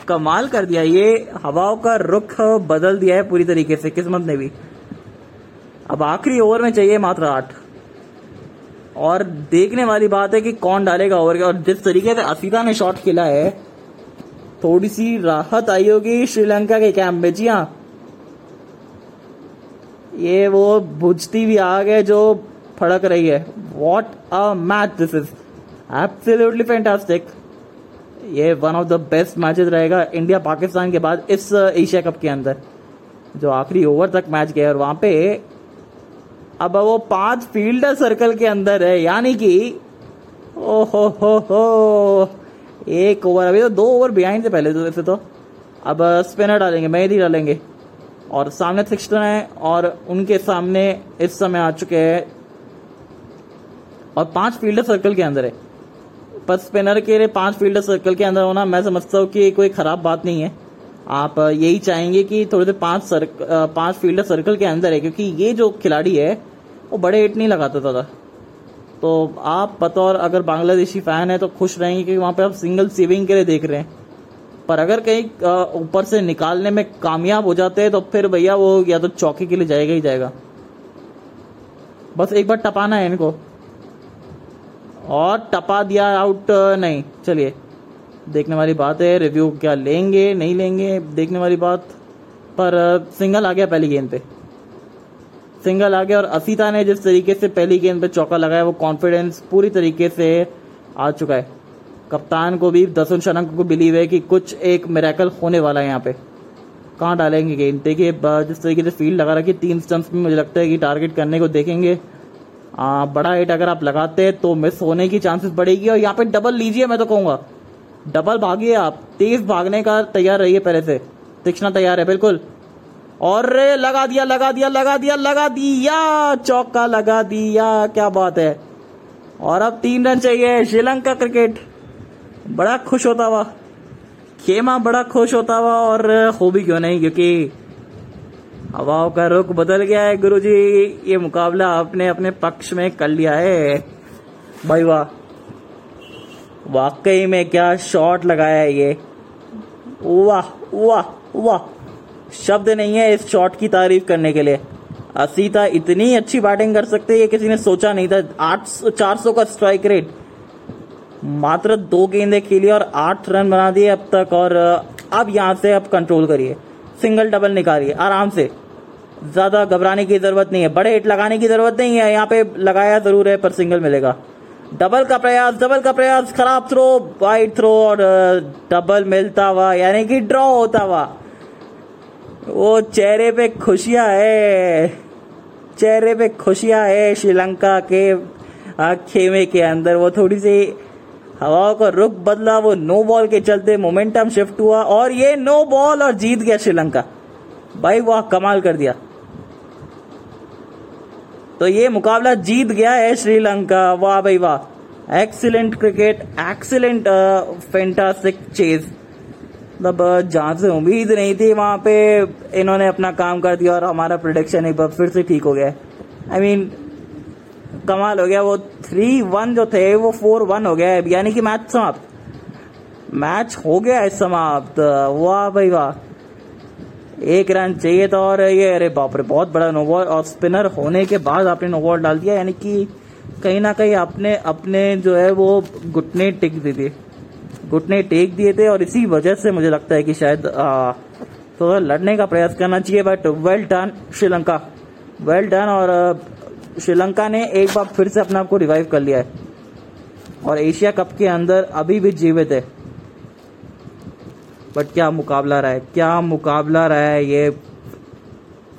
कमाल कर दिया। ये हवाओं का रुख बदल दिया है पूरी तरीके से, किस्मत ने भी। अब आखिरी ओवर में चाहिए मात्र आठ। और देखने वाली बात है कि कौन डालेगा ओवर के। और जिस तरीके से असीता ने शॉट खेला है, थोड़ी सी राहत आई होगी श्रीलंका के कैंप में। जी हाँ ये वो बुझती हुई आग है जो फड़क रही है। What a match this is absolutely fantastic ये one of the best matches रहेगा इंडिया पाकिस्तान के बाद इस एशिया कप के अंदर। जो आखिरी ओवर तक मैच गया और वहाँ पे अब वो पाँच फील्डर सर्कल के अंदर है। यानी कि ओ हो हो। एक ओवर अभी तो दो ओवर बिहाइंड थे पहले तो वैसे तो। अब स्पिनर डालेंगे, मेहदी डालेंगे। और सामने थिक्स्टन है और उनके सामने इस समय आ चुके हैं और पाँच फील्डर सर्कल के अंदर है। पर स्पिनर के लिए पाँच फील्डर सर्कल के अंदर होना मैं समझता हूँ कि कोई खराब बात नहीं है। आप यही चाहेंगे कि थोड़े से पाँच सर, पाँच फील्डर सर्कल के अंदर है क्योंकि ये जो खिलाड़ी है वो बड़े हिट नहीं लगाता था तो आप बतौर अगर बांग्लादेशी फ़ैन है तो खुश रहेंगे कि वहाँ पे आप सिंगल सेविंग के लिए देख रहे हैं। पर अगर कहीं ऊपर से निकालने में कामयाब हो जाते हैं तो फिर भैया वो या तो चौकी के लिए जाएगा ही जाएगा। बस एक बार टपाना है इनको। और टपा दिया आउट नहीं, चलिए। देखने वाली बात है रिव्यू क्या लेंगे, नहीं लेंगे, देखने वाली बात। पर सिंगल आ गया पहली गेंद पे। सिंगल आ गया और असीता ने जिस तरीके से पहली गेंद पे चौका लगाया, वो कॉन्फिडेंस पूरी तरीके से आ चुका है। कप्तान को भी दसुन शनक को बिलीव है कि कुछ एक मेरेकल होने वाला है यहाँ पे। कहाँ डालेंगे गेंद देखिए जिस तरीके से फ़ील्ड लगा रखी तीन स्टम्प्स में मुझे लगता है कि टारगेट करने को देखेंगे। आ, बड़ा हिट अगर आप लगाते हैं तो मिस होने की चांसेस बढ़ेगी और यहाँ पे डबल लीजिए मैं तो कहूँगा। डबल भागिए आप। तेज भागने का तैयार रहिए पहले से। तीक्षणा तैयार है बिल्कुल। और रे लगा दिया लगा दिया लगा दिया लगा दिया! चौका लगा दिया क्या बात है। और अब तीन रन चाहिए श्रीलंका क्रिकेट। बड़ा खुश होता हुआ। खेमा बड़ा खुश होता हुआ और हो भी क्यों नहीं? क्योंकि हवाओं का रुख बदल गया है गुरुजी। ये मुकाबला आपने अपने पक्ष में कर लिया है। भाई वाह। वाकई में क्या शॉट लगाया है ये। वाह वाह वाह। शब्द नहीं है इस शॉट की तारीफ़ करने के लिए। असीता इतनी अच्छी बैटिंग कर सकते ये किसी ने सोचा नहीं था। आठ सौ, चार सौ का स्ट्राइक रेट। मात्र दो गेंदे खेली और आठ रन बना दिए अब तक और अब यहाँ से अब कंट्रोल करिए। सिंगल डबल निकालिए, आराम से। ज़्यादा घबराने की ज़रूरत नहीं है। बड़े हिट लगाने की ज़रूरत नहीं है। यहाँ पे लगाया ज़रूर है, पर सिंगल मिलेगा। डबल का प्रयास डबल का प्रयास, खराब थ्रो वाइट थ्रो और डबल मिलता हुआ, यानी कि ड्रॉ होता हुआ। वो चेहरे पे खुशियाँ है। चेहरे पे खुशियाँ है श्रीलंका के खेमे के अंदर। वो थोड़ी सी हवाओं का रुख बदला, वो नो बॉल के चलते मोमेंटम शिफ्ट हुआ और ये नो बॉल और जीत गया श्रीलंका। भाई वाह, कमाल कर दिया। तो ये मुकाबला जीत गया है श्रीलंका। वाह भाई वाह। Excellent cricket excellent fantastic chase मतलब जहाँ से उम्मीद नहीं थी, वहाँ पे इन्होंने अपना काम कर दिया और हमारा प्रोडिक्शन एक बार फिर से ठीक हो गया आई I मीन कमाल हो गया, वो थ्री वन जो थे, वो फोर वन हो गया, यानी कि मैच समाप्त। मैच हो गया है समाप्त। वाह भाई वाह। एक रन चाहिए था और ये, अरे बाप रे, बहुत बड़ा नोबॉल और स्पिनर होने के बाद आपने नोबॉल डाल दिया, यानी कि कहीं ना कहीं आपने अपने जो है, वो घुटने टेक दिए। थे घुटने टेक दिए थे और इसी वजह से मुझे लगता है कि शायद थोड़ा तो लड़ने का प्रयास करना चाहिए but well done Sri Lanka. Well done और श्रीलंका ने एक बार फिर से अपने आप को रिवाइव कर लिया है। और एशिया कप के अंदर अभी भी जीवित है। बट क्या मुकाबला रहा है? क्या मुकाबला रहा है ये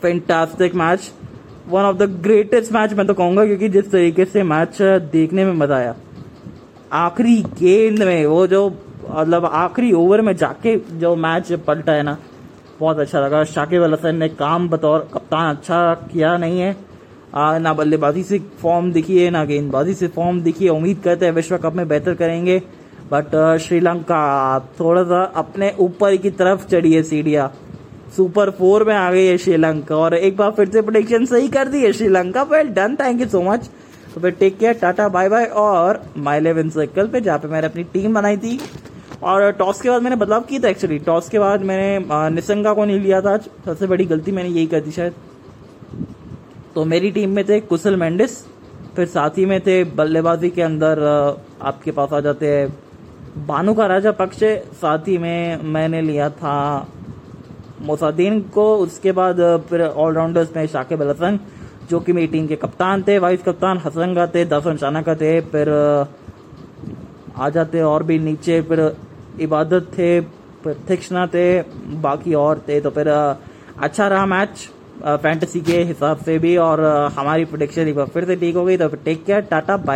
fantastic match one of the greatest match मैं तो कहूँगा क्योंकि जिस तरीके से मैच देखने में मज़ा आया। आखिरी गेंद में वो जो मतलब आखिरी ओवर में जाके जो मैच पलटा है ना, बहुत अच्छा लगा। शाकिब अल हसन ने काम बतौर कप्तान अच्छा किया नहीं है। आ, ना बल्लेबाजी से फॉर्म दिखी है ना गेंदबाजी से फॉर्म दिखी है उम्मीद करते हैं विश्व कप में बेहतर करेंगे। बट श्रीलंका थोड़ा सा अपने ऊपर की तरफ़ चढ़ी है सीढ़िया। सुपर फोर में आ गई है श्रीलंका। और एक बार फिर से प्रोडिक्शन सही कर दी है Sri Lanka. Well done thank you so much तो फिर take care Tata bye bye और माई इलेवन सर्कल पे जहाँ पे मैंने अपनी टीम बनाई थी। और टॉस के बाद मैंने बदलाव किया था एक्चुअली टॉस के बाद मैंने निसंगा को नहीं लिया था सबसे बड़ी गलती मैंने यही कर दी शायद। तो मेरी टीम में थे कुशल मेंडिस, फिर साथ ही में थे बल्लेबाजी के अंदर आपके पास आ जाते हैं बानू का राजा पक्ष, साथ ही में मैंने लिया था मोसादीन को, उसके बाद फिर ऑलराउंडर्स में शाकिब अल हसन, जो कि मेरी टीम के कप्तान थे वाइस कप्तान हसन का थे, दफन शाना का थे, फिर आ जाते और भी नीचे, फिर इबादत थे, फिर थिक्ष्णा थे, बाकी और थे तो फिर अच्छा रहा मैच फैंटेसी के हिसाब से भी और हमारी प्रोडिक्शन एक बार फिर से ठीक हो गई तो टेक केयर टाटा बाय